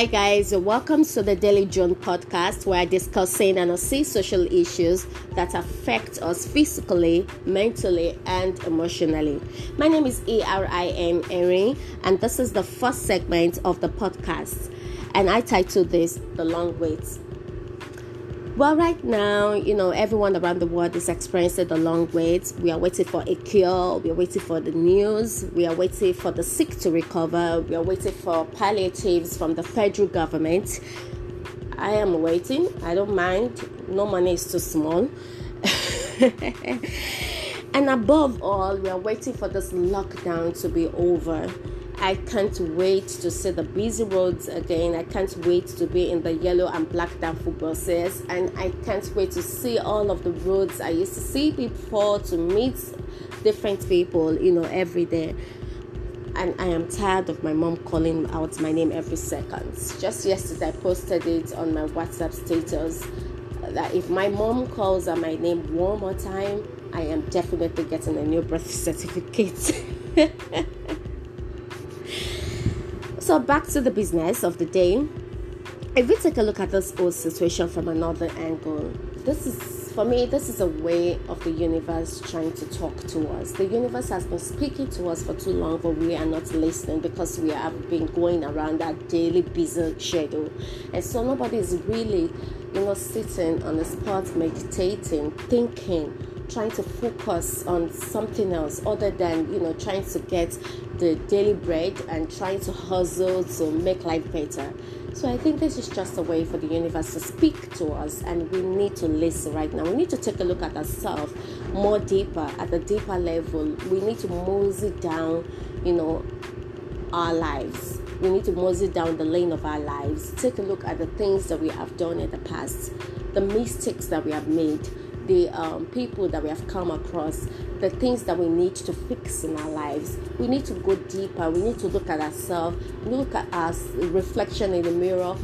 Hi, guys. Welcome to the Daily Drone podcast, where I discuss and assist social issues that affect us physically, mentally, and emotionally. My name is E R I N Erin, and this is the first segment of the podcast. And I titled this The Long Wait. Well, right now, you know, everyone around the world is experiencing the long wait. We are waiting for a cure. We are waiting for the news. We are waiting for the sick to recover. We are waiting for palliatives from the federal government. I am waiting. I don't mind. No money is too small. and above all, we are waiting for this lockdown to be over. I can't wait to see the busy roads again. I can't wait to be in the yellow and black danfo buses. And I can't wait to see all of the roads I used to see before, to meet different people, you know, every day. And I am tired of my mom calling out my name every second. Just yesterday, I posted it on my WhatsApp status that if my mom calls out my name one more time, I am definitely getting a new birth certificate. So, back to the business of the day. If we take a look at this whole situation from another angle, this is for me, this is a way of the universe trying to talk to us. The universe has been speaking to us for too long, but we are not listening because we have been going around our daily busy schedule. And so nobody is really, you know, sitting on the spot, meditating, thinking trying to focus on something else other than you know trying to get the daily bread and trying to hustle to make life better. So i think this is just a way for the universe to speak to us and we need to listen right now. We need to take a look at ourselves more deeper at the deeper level. We need to mosey down you know our lives. We need to mosey down the lane of our lives. Take a look at the things that we have done in the past the mistakes that we have made the um, people that we have come across, the things that we need to fix in our lives. We need to go deeper. We need to look at ourselves, look at our reflection in the mirror,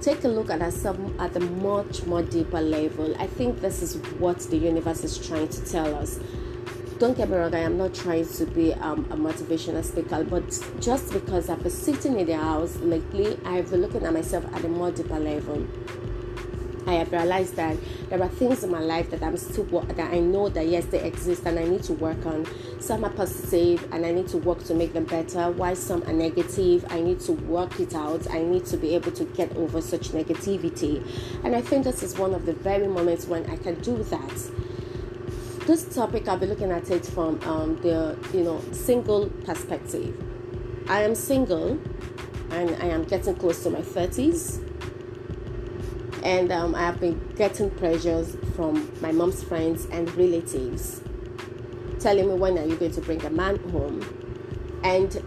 take a look at ourselves at a much more deeper level. I think this is what the universe is trying to tell us. Don't get me wrong, I am not trying to be um, a motivational speaker, but just because I've been sitting in the house lately, I've been looking at myself at a more deeper level. I have realized that there are things in my life that I'm still that I know that yes they exist and I need to work on. Some are positive and I need to work to make them better. While some are negative, I need to work it out. I need to be able to get over such negativity. And I think this is one of the very moments when I can do that. This topic I'll be looking at it from um, the you know single perspective. I am single and I am getting close to my 30s and um, I have been getting pressures from my mom's friends and relatives telling me when are you going to bring a man home? And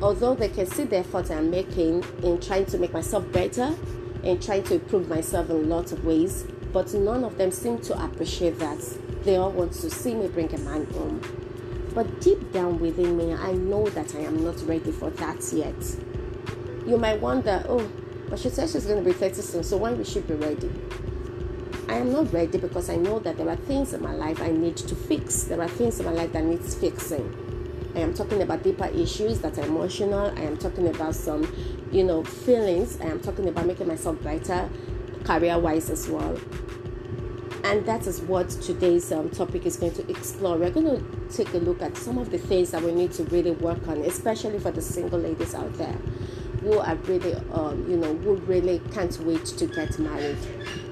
although they can see the effort I'm making in trying to make myself better and trying to improve myself in lots of ways but none of them seem to appreciate that. They all want to see me bring a man home. But deep down within me I know that I am not ready for that yet. You might wonder oh but she says she's going to be 30 soon, so when will she be ready? I am not ready because I know that there are things in my life I need to fix. There are things in my life that needs fixing. I am talking about deeper issues that are emotional. I am talking about some, you know, feelings. I am talking about making myself better career wise as well. And that is what today's um, topic is going to explore. We're going to take a look at some of the things that we need to really work on, especially for the single ladies out there who are really, um, you know, who really can't wait to get married.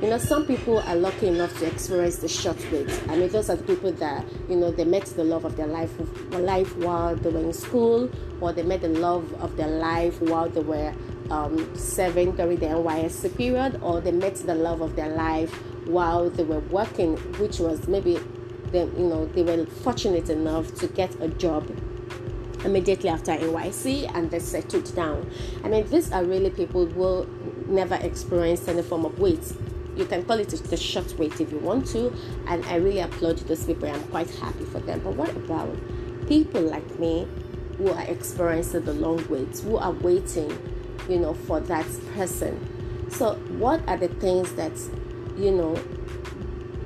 You know, some people are lucky enough to experience the short wait. I mean, those are the people that, you know, they met the love of their life, life while they were in school, or they met the love of their life while they were um, serving during the NYSC period, or they met the love of their life while they were working, which was maybe, them, you know, they were fortunate enough to get a job immediately after NYSC and they settled down. I mean, these are really people who will never experience any form of wait. You can call it the short wait if you want to, and I really applaud those people. I'm quite happy for them. But what about people like me who are experiencing the long wait, who are waiting, you know, for that person? So, what are the things that, you know,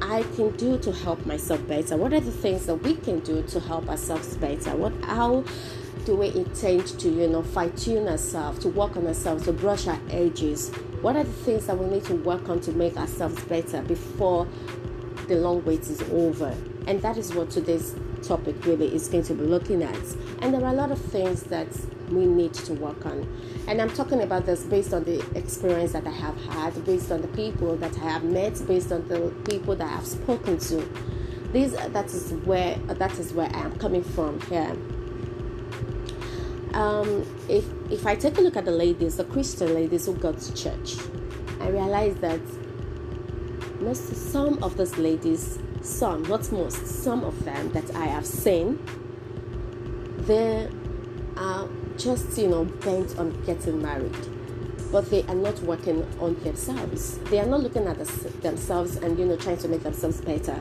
I can do to help myself better? What are the things that we can do to help ourselves better? What how do we intend to, you know, fine tune ourselves, to work on ourselves, to brush our edges? What are the things that we need to work on to make ourselves better before the long wait is over? And that is what today's topic really is going to be looking at. And there are a lot of things that we need to work on. And I'm talking about this based on the experience that I have had, based on the people that I have met, based on the people that I have spoken to. This that is where that is where I am coming from here. Um, if if I take a look at the ladies, the Christian ladies who go to church, I realize that most some of those ladies, some not most, some of them that I have seen, they are just you know bent on getting married. But they are not working on themselves. They are not looking at themselves and you know trying to make themselves better.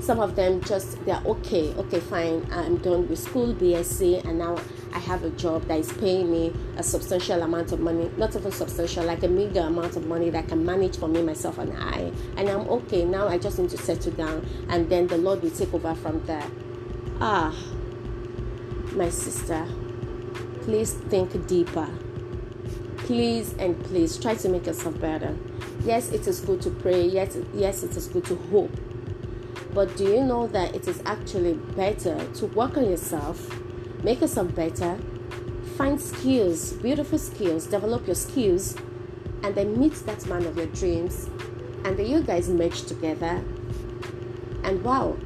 Some of them just they're okay okay fine i'm done with school bsc and now i have a job that is paying me a substantial amount of money not even substantial like a meager amount of money that I can manage for me myself and i. And i'm okay. Now i just need to settle down and then the lord will take over from there. Ah my sister please think deeper. Please and please try to make yourself better. Yes, it is good to pray. Yes, yes, it is good to hope. But do you know that it is actually better to work on yourself, make yourself better, find skills, beautiful skills, develop your skills, and then meet that man of your dreams, and then you guys merge together. And wow,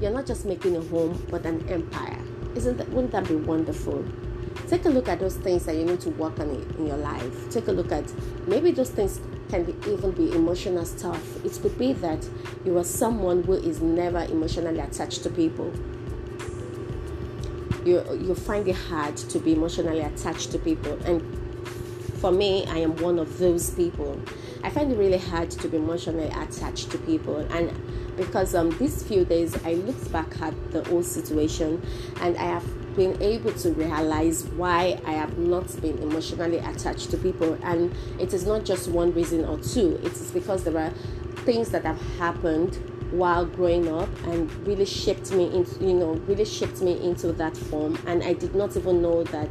you're not just making a home, but an empire. Isn't that? Wouldn't that be wonderful? Take a look at those things that you need to work on in your life. Take a look at maybe those things can be, even be emotional stuff. It could be that you are someone who is never emotionally attached to people. You you find it hard to be emotionally attached to people, and for me, I am one of those people. I find it really hard to be emotionally attached to people, and because um these few days I looked back at the old situation, and I have been able to realize why I have not been emotionally attached to people. And it is not just one reason or two, it is because there are things that have happened while growing up and really shaped me into you know really shaped me into that form and I did not even know that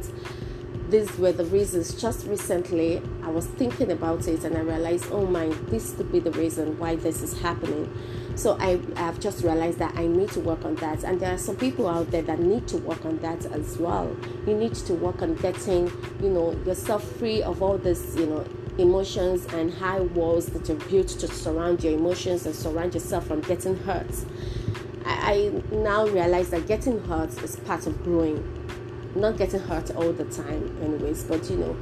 these were the reasons just recently I was thinking about it and I realized oh my this could be the reason why this is happening so I have just realized that I need to work on that. And there are some people out there that need to work on that as well. You need to work on getting, you know, yourself free of all this, you know, emotions and high walls that you've built to surround your emotions and surround yourself from getting hurt. I, I now realize that getting hurt is part of growing. Not getting hurt all the time, anyways, but you know,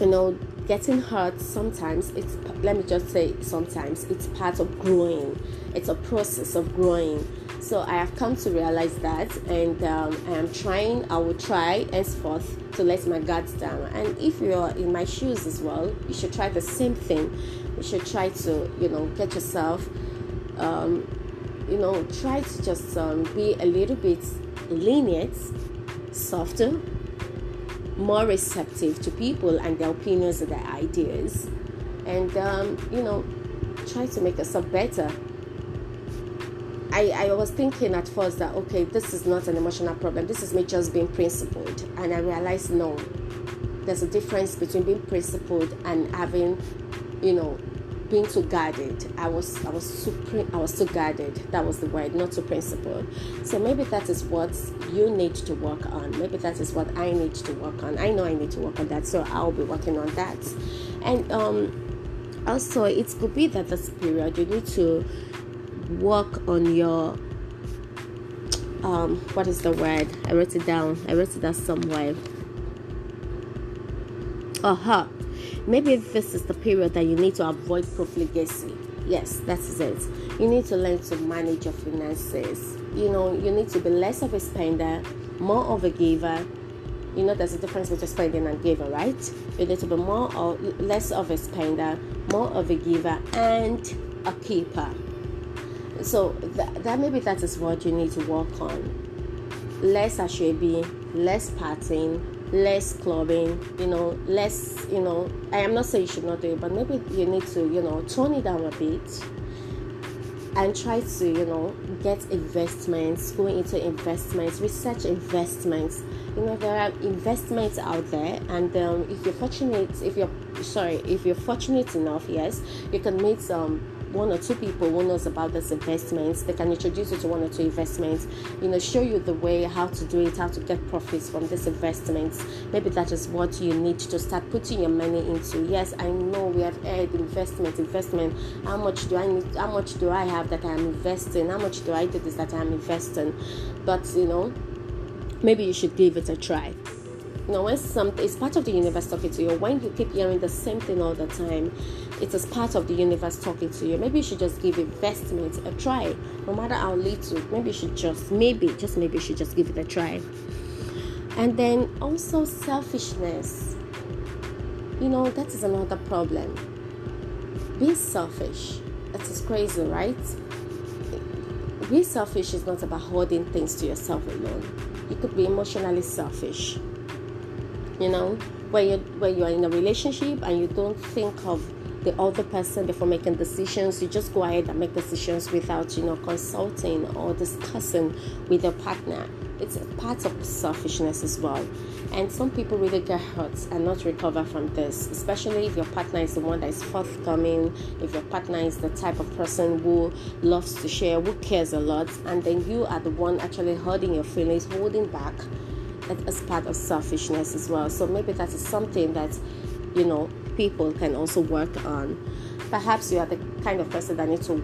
you know, getting hurt sometimes it's let me just say sometimes it's part of growing. It's a process of growing. So i have come to realize that and um, i am trying i will try henceforth to let my guards down. And if you're in my shoes as well you should try the same thing. You should try to you know get yourself um, you know try to just um, be a little bit lenient softer more receptive to people and their opinions and their ideas. And um, you know try to make yourself better. I, I was thinking at first that okay this is not an emotional problem. This is me just being principled. And i realized no there's a difference between being principled and having you know being too guarded. I was I was supreme I was too guarded. That was the word, not so principled. So maybe that is what you need to work on. Maybe that is what I need to work on. I know I need to work on that, so I'll be working on that. And um also it could be that this period you need to work on your um what is the word? I wrote it down. I wrote it down somewhere. Uh-huh Maybe this is the period that you need to avoid profligacy. Yes, that is it. You need to learn to manage your finances. You know, you need to be less of a spender, more of a giver. You know, there's a difference between spending and giving, right? You need to be more or less of a spender, more of a giver, and a keeper. So that, that maybe that is what you need to work on. Less be less partying, less clubbing, you know, less, you know, I am not saying you should not do it, but maybe you need to, you know, tone it down a bit and try to you know get investments go into investments research investments. You know there are investments out there and um, if you're fortunate if you're sorry if you're fortunate enough yes you can meet some one or two people who knows about this investments they can introduce you to one or two investments you know show you the way how to do it how to get profits from these investments maybe that is what you need to start putting your money into. Yes i know we have heard investment investment. How much do i need how much do i have that i'm investing? How much do i do this that i'm investing? But you know maybe you should give it a try. You know, when something is part of the universe talking to you, when you keep hearing the same thing all the time, it is part of the universe talking to you. Maybe you should just give investment a try, no matter how little. Maybe you should just, maybe, just maybe you should just give it a try. And then also selfishness. You know, that is another problem. Being selfish. That is crazy, right? Being selfish is not about holding things to yourself alone. You could be emotionally selfish you know when you when you are in a relationship and you don't think of the other person before making decisions you just go ahead and make decisions without you know consulting or discussing with your partner it's a part of selfishness as well and some people really get hurt and not recover from this especially if your partner is the one that is forthcoming if your partner is the type of person who loves to share who cares a lot and then you are the one actually holding your feelings holding back as part of selfishness as well. So maybe that is something that you know people can also work on. Perhaps you are the kind of person that needs to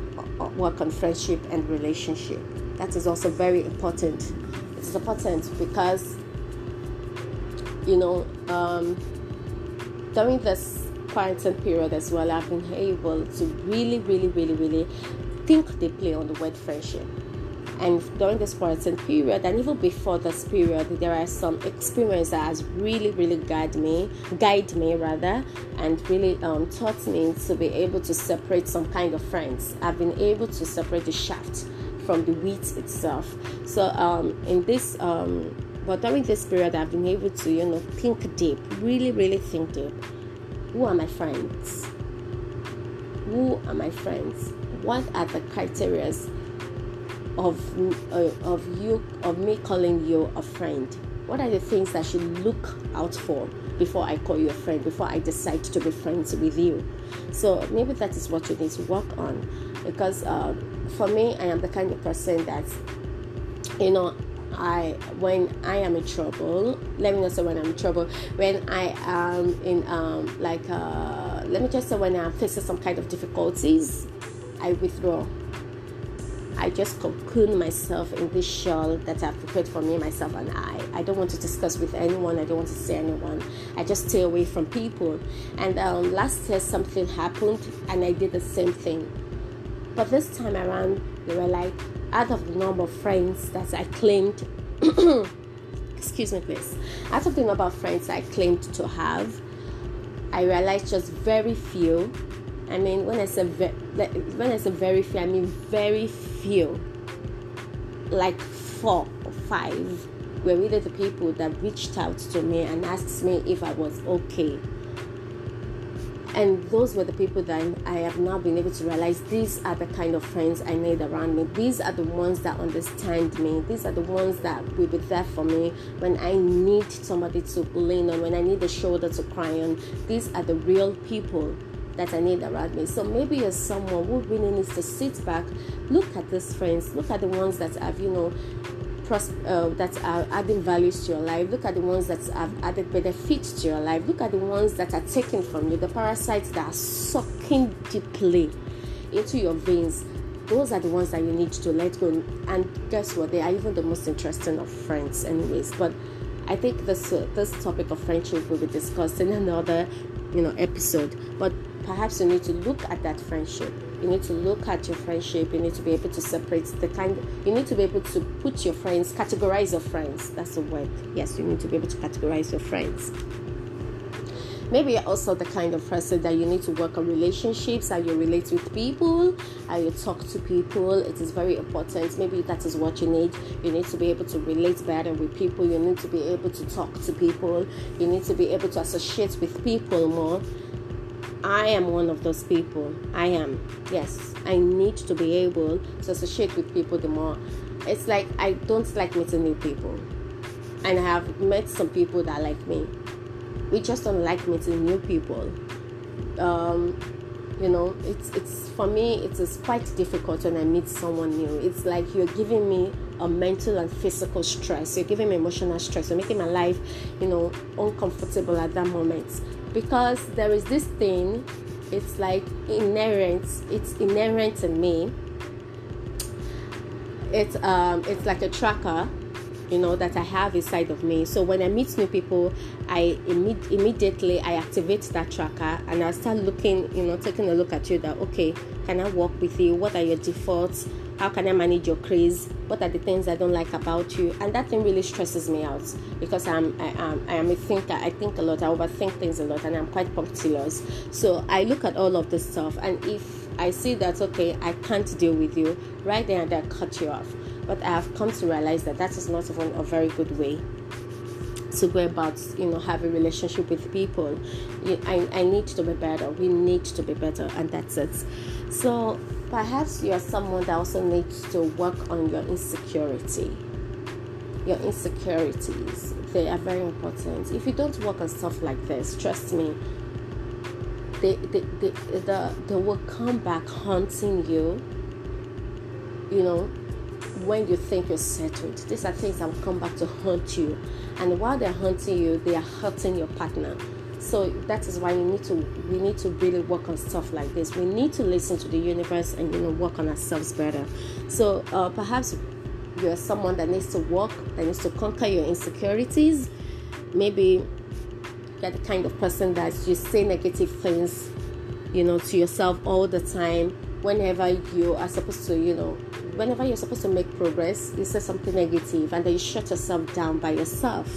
work on friendship and relationship. That is also very important. It's important because you know um, during this quarantine period as well, I've been able to really, really, really, really think deeply on the word friendship and during this quarantine period and even before this period there are some experiences that has really really guide me guide me rather and really um, taught me to be able to separate some kind of friends. I've been able to separate the shaft from the wheat itself. So um, in this um, but during this period i've been able to you know think deep really really think deep. Who are my friends? Who are my friends? What are the criterias of uh, of you of me calling you a friend. What are the things i should look out for before i call you a friend before i decide to be friends with you? So maybe that is what you need to work on. Because uh, for me i am the kind of person that you know I when I am in trouble, let me not say when I'm in trouble, when I am in um like uh let me just say when I'm facing some kind of difficulties, I withdraw I just cocoon myself in this shell that I've prepared for me, myself, and I. I don't want to discuss with anyone. I don't want to see anyone. I just stay away from people. And um, last year something happened, and I did the same thing. But this time around, they were like, out of the number of friends that I claimed, excuse me, please, out of the number of friends I claimed to have, I realized just very few I mean, when I say ve- when I say very few, I mean very few. Like four or five were really the people that reached out to me and asked me if I was okay. And those were the people that I have now been able to realize these are the kind of friends I need around me. These are the ones that understand me. These are the ones that will be there for me when I need somebody to lean on, when I need a shoulder to cry on. These are the real people that I need around me. So maybe you're someone who really needs to sit back, look at these friends, look at the ones that have, you know, pros- uh, that are adding values to your life. Look at the ones that have added benefits to your life. Look at the ones that are taken from you, the parasites that are sucking deeply into your veins. Those are the ones that you need to let go. And guess what? They are even the most interesting of friends, anyways. But I think this uh, this topic of friendship will be discussed in another, you know, episode. But perhaps you need to look at that friendship. You need to look at your friendship. You need to be able to separate the kind you need to be able to put your friends categorize your friends. That's the word. Yes you need to be able to categorize your friends. Maybe you're also the kind of person that you need to work on relationships how you relate with people how you talk to people. It is very important. Maybe that is what you need. You need to be able to relate better with people. You need to be able to talk to people. You need to be able to associate with people more I am one of those people. I am. Yes, I need to be able to associate with people the more. It's like I don't like meeting new people. And I have met some people that like me. We just don't like meeting new people. Um, you know, it's it's for me it is quite difficult when I meet someone new. It's like you're giving me a mental and physical stress. You're giving me emotional stress. You're making my life, you know, uncomfortable at that moment because there is this thing it's like inherent it's inherent in me. It's um it's like a tracker you know that i have inside of me. So when i meet new people i imme- immediately i activate that tracker and i start looking you know taking a look at you that okay can i work with you what are your defaults how can I manage your craze? What are the things I don't like about you? And that thing really stresses me out because I'm I am I am a thinker. I think a lot. I overthink things a lot, and I'm quite punctilious. So I look at all of this stuff, and if I see that okay, I can't deal with you, right there and there, cut you off. But I have come to realize that that is not even a very good way to go about you know have a relationship with people I, I need to be better. We need to be better and that's it. So perhaps you are someone that also needs to work on your insecurity. Your insecurities they are very important. If you don't work on stuff like this trust me they, they, they, they, they will come back haunting you you know when you think you're settled. These are things that will come back to haunt you. And while they're haunting you, they are hurting your partner. So that is why you need to we need to really work on stuff like this. We need to listen to the universe and you know work on ourselves better. So uh, perhaps you're someone that needs to work, that needs to conquer your insecurities. Maybe you're the kind of person that you say negative things, you know, to yourself all the time. Whenever you are supposed to, you know, whenever you're supposed to make progress, you say something negative and then you shut yourself down by yourself.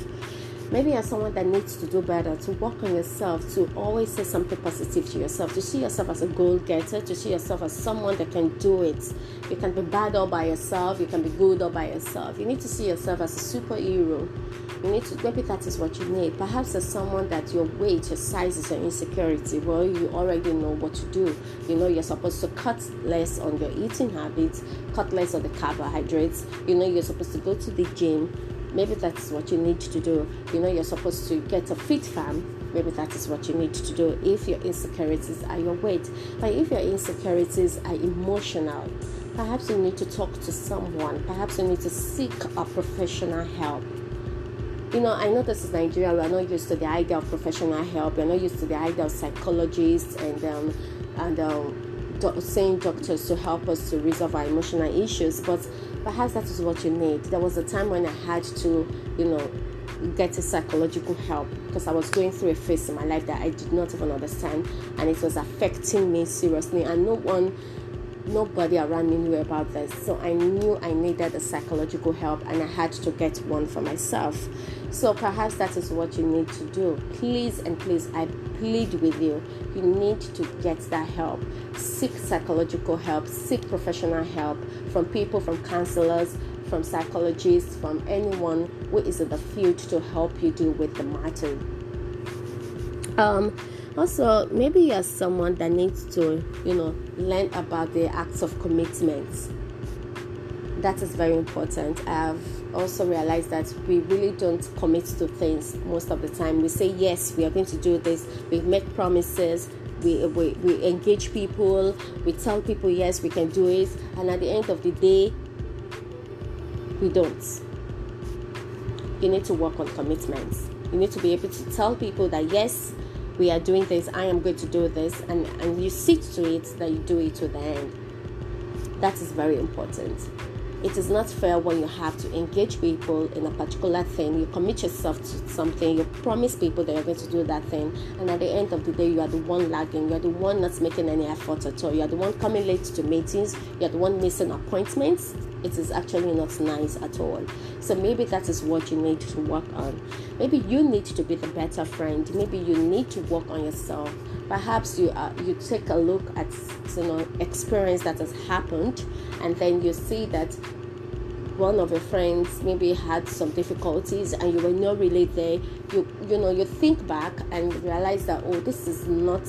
Maybe you're someone that needs to do better, to work on yourself, to always say something positive to yourself, to see yourself as a goal getter, to see yourself as someone that can do it. You can be bad all by yourself, you can be good all by yourself. You need to see yourself as a superhero. You need to, maybe that is what you need. Perhaps as someone that your weight, your size is your insecurity. Well, you already know what to do. You know you're supposed to cut less on your eating habits, cut less on the carbohydrates. You know you're supposed to go to the gym maybe that's what you need to do. You know, you're supposed to get a fit farm. Maybe that is what you need to do if your insecurities are your weight. But if your insecurities are emotional, perhaps you need to talk to someone. Perhaps you need to seek a professional help. You know, I know this is Nigeria. We're not used to the idea of professional help. We're not used to the idea of psychologists and um, and um, do- doctors to help us to resolve our emotional issues. But perhaps that is what you need. There was a time when I had to, you know, get a psychological help because I was going through a phase in my life that I did not even understand and it was affecting me seriously and no one nobody around me knew about this so I knew I needed a psychological help and I had to get one for myself so perhaps that is what you need to do. Please and please I plead with you you need to get that help. Seek psychological help seek professional help from people from counselors from psychologists from anyone who is in the field to help you deal with the matter. Um, also maybe you're someone that needs to you know learn about the acts of commitment that is very important. I've also realized that we really don't commit to things most of the time. We say yes we are going to do this. We make promises. We, we, we engage people. We tell people yes we can do it. And at the end of the day we don't. You need to work on commitments. You need to be able to tell people that yes we are doing this. I am going to do this. And and you see to it that you do it to the end. That is very important it is not fair when you have to engage people in a particular thing. You commit yourself to something. You promise people that you're going to do that thing. And at the end of the day you are the one lagging. You're the one not making any effort at all. You're the one coming late to meetings. You're the one missing appointments. It is actually not nice at all. So maybe that is what you need to work on. Maybe you need to be the better friend. Maybe you need to work on yourself perhaps you you take a look at you know experience that has happened and then you see that one of your friends maybe had some difficulties and you were not really there you you know you think back and realize that oh this is not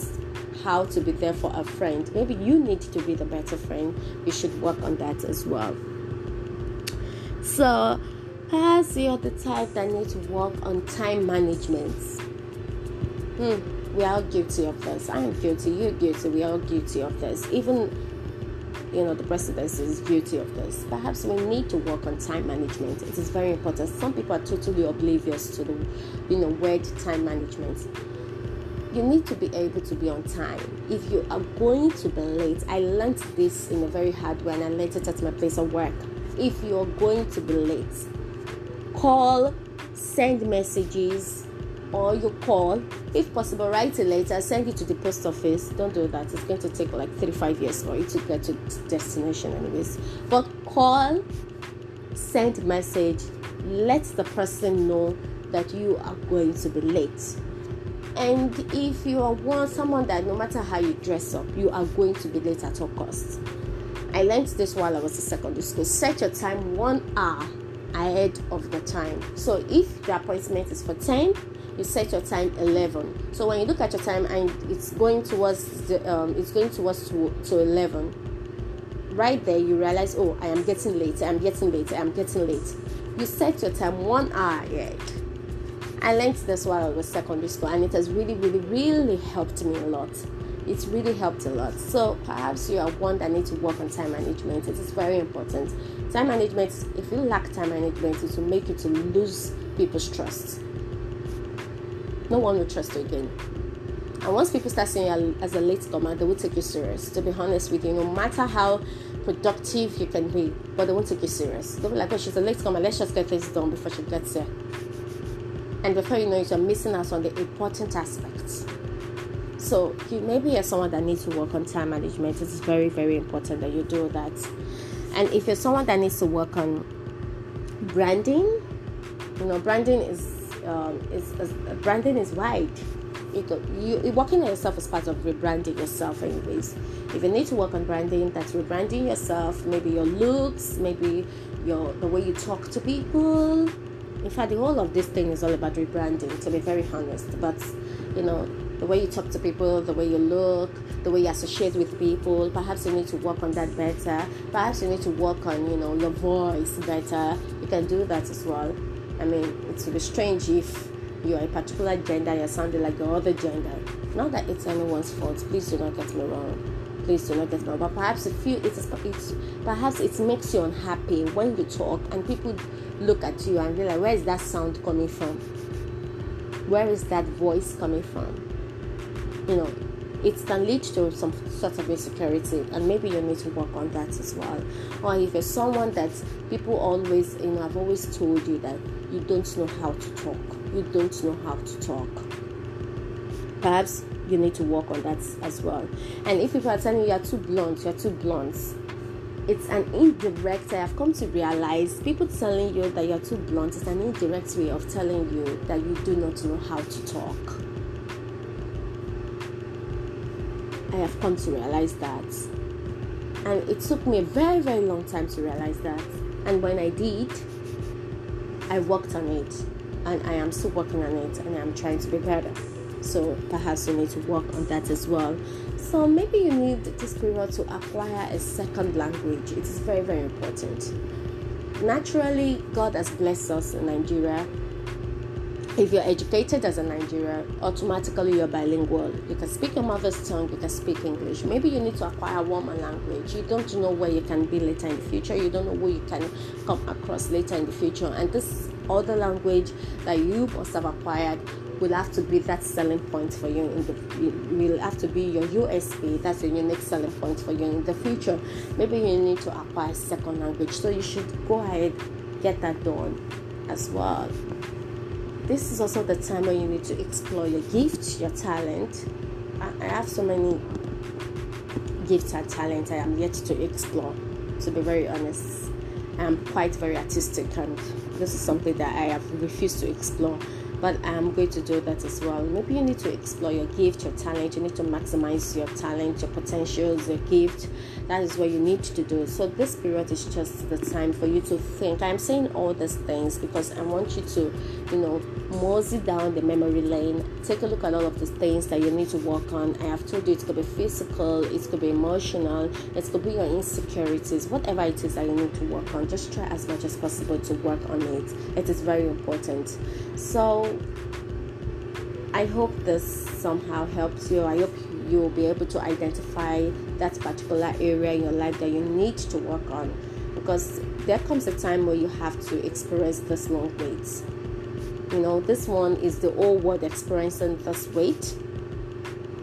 how to be there for a friend. Maybe you need to be the better friend. You should work on that as well. So, perhaps you're the type that need to work on time management. Hmm, we are guilty of this. I am guilty. You're guilty. We are guilty of this. Even you know the presidency is guilty of this. Perhaps we need to work on time management. It is very important. Some people are totally oblivious to the you know word time management. You need to be able to be on time. If you are going to be late, I learned this in a very hard way and I learned it at my place of work. If you're going to be late, call, send messages, or you call. If possible write a letter send it to the post office. Don't do that. It's going to take like 35 years for you to get to destination anyways. But call send message let the person know that you are going to be late. And if you are one someone that no matter how you dress up you are going to be late at all costs. I learned this while i was in secondary school. Set your time one hour ahead of the time. So if the appointment is for 10 you set your time 11 so when you look at your time and it's going towards the um, it's going towards to, to 11 right there you realize oh i am getting late i'm getting late i'm getting late. You set your time one hour ahead. I learned this while i was secondary school and it has really really really helped me a lot. It's really helped a lot. So perhaps you are one that needs to work on time management. It is very important. Time management if you lack time management it will make you to lose people's trust no one will trust you again. And once people start seeing you as a late comer, they will take you serious. To be honest with you, no matter how productive you can be, but they won't take you serious. They'll be like, oh, she's a late comer, let's just get this done before she gets here. And before you know it, you're missing out on the important aspects. So you maybe you're someone that needs to work on time management. It is very, very important that you do that. And if you're someone that needs to work on branding, you know, branding is um, is, is branding is wide. You, you, working on yourself as part of rebranding yourself, anyways. If you need to work on branding, that's rebranding yourself. Maybe your looks, maybe your the way you talk to people. In fact, the whole of this thing is all about rebranding. To be very honest, but you know the way you talk to people, the way you look, the way you associate with people. Perhaps you need to work on that better. Perhaps you need to work on, you know, your voice better. You can do that as well. I mean, it would be strange if you're a particular gender, you're sounding like the other gender. Not that it's anyone's fault. Please do not get me wrong. Please do not get me wrong. But perhaps if you, it is, it's, perhaps it makes you unhappy when you talk and people look at you and realize, where is that sound coming from? Where is that voice coming from? You know, it can lead to some sort of insecurity and maybe you need to work on that as well or if you're someone that people always you know i've always told you that you don't know how to talk you don't know how to talk perhaps you need to work on that as well and if people are telling you you're too blunt you're too blunt it's an indirect i have come to realize people telling you that you're too blunt is an indirect way of telling you that you do not know how to talk I have come to realize that. And it took me a very, very long time to realize that. And when I did, I worked on it. And I am still working on it and I'm trying to be better. So perhaps you need to work on that as well. So maybe you need this period to acquire a second language. It is very, very important. Naturally, God has blessed us in Nigeria if you're educated as a Nigerian, automatically you're bilingual. You can speak your mother's tongue, you can speak English. Maybe you need to acquire more language. You don't know where you can be later in the future. You don't know who you can come across later in the future. And this other language that you must have acquired will have to be that selling point for you in the will have to be your USP. That's a unique selling point for you in the future. Maybe you need to acquire a second language. So you should go ahead get that done as well this is also the time when you need to explore your gift, your talent. I, I have so many gifts and talents I am yet to explore, to be very honest. I'm quite very artistic, and this is something that I have refused to explore. but I'm going to do that as well. Maybe you need to explore your gift, your talent. You need to maximize your talent, your potentials, your gift. That is what you need to do. So this period is just the time for you to think. I'm saying all these things because I want you to, you know, mosey down the memory lane. Take a look at all of the things that you need to work on. I have told you it could be physical, it could be emotional, it could be your insecurities, whatever it is that you need to work on. Just try as much as possible to work on it. It is very important. So I hope this somehow helps you. I hope you'll be able to identify that particular area in your life that you need to work on because there comes a time where you have to experience this long wait. You know, this one is the whole world experiencing this wait.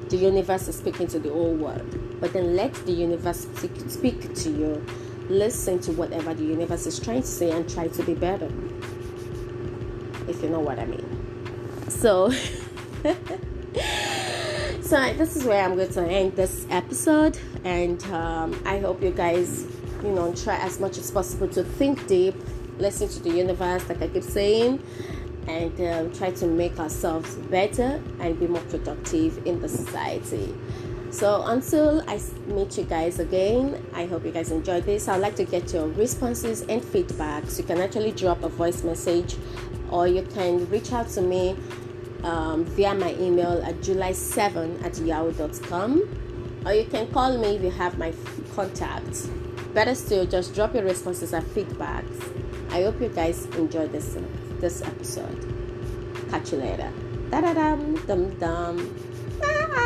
The universe is speaking to the whole world, but then let the universe speak to you. Listen to whatever the universe is trying to say and try to be better. If you know what I mean. So, so this is where I'm going to end this episode, and um, I hope you guys, you know, try as much as possible to think deep, listen to the universe, like I keep saying, and um, try to make ourselves better and be more productive in the society. So until I meet you guys again, I hope you guys enjoyed this. I'd like to get your responses and feedbacks. You can actually drop a voice message or you can reach out to me um, via my email at july7 at yahoo.com or you can call me if you have my contact. Better still, just drop your responses and feedbacks. I hope you guys enjoyed this this episode. Catch you later. Da da dum dum dum.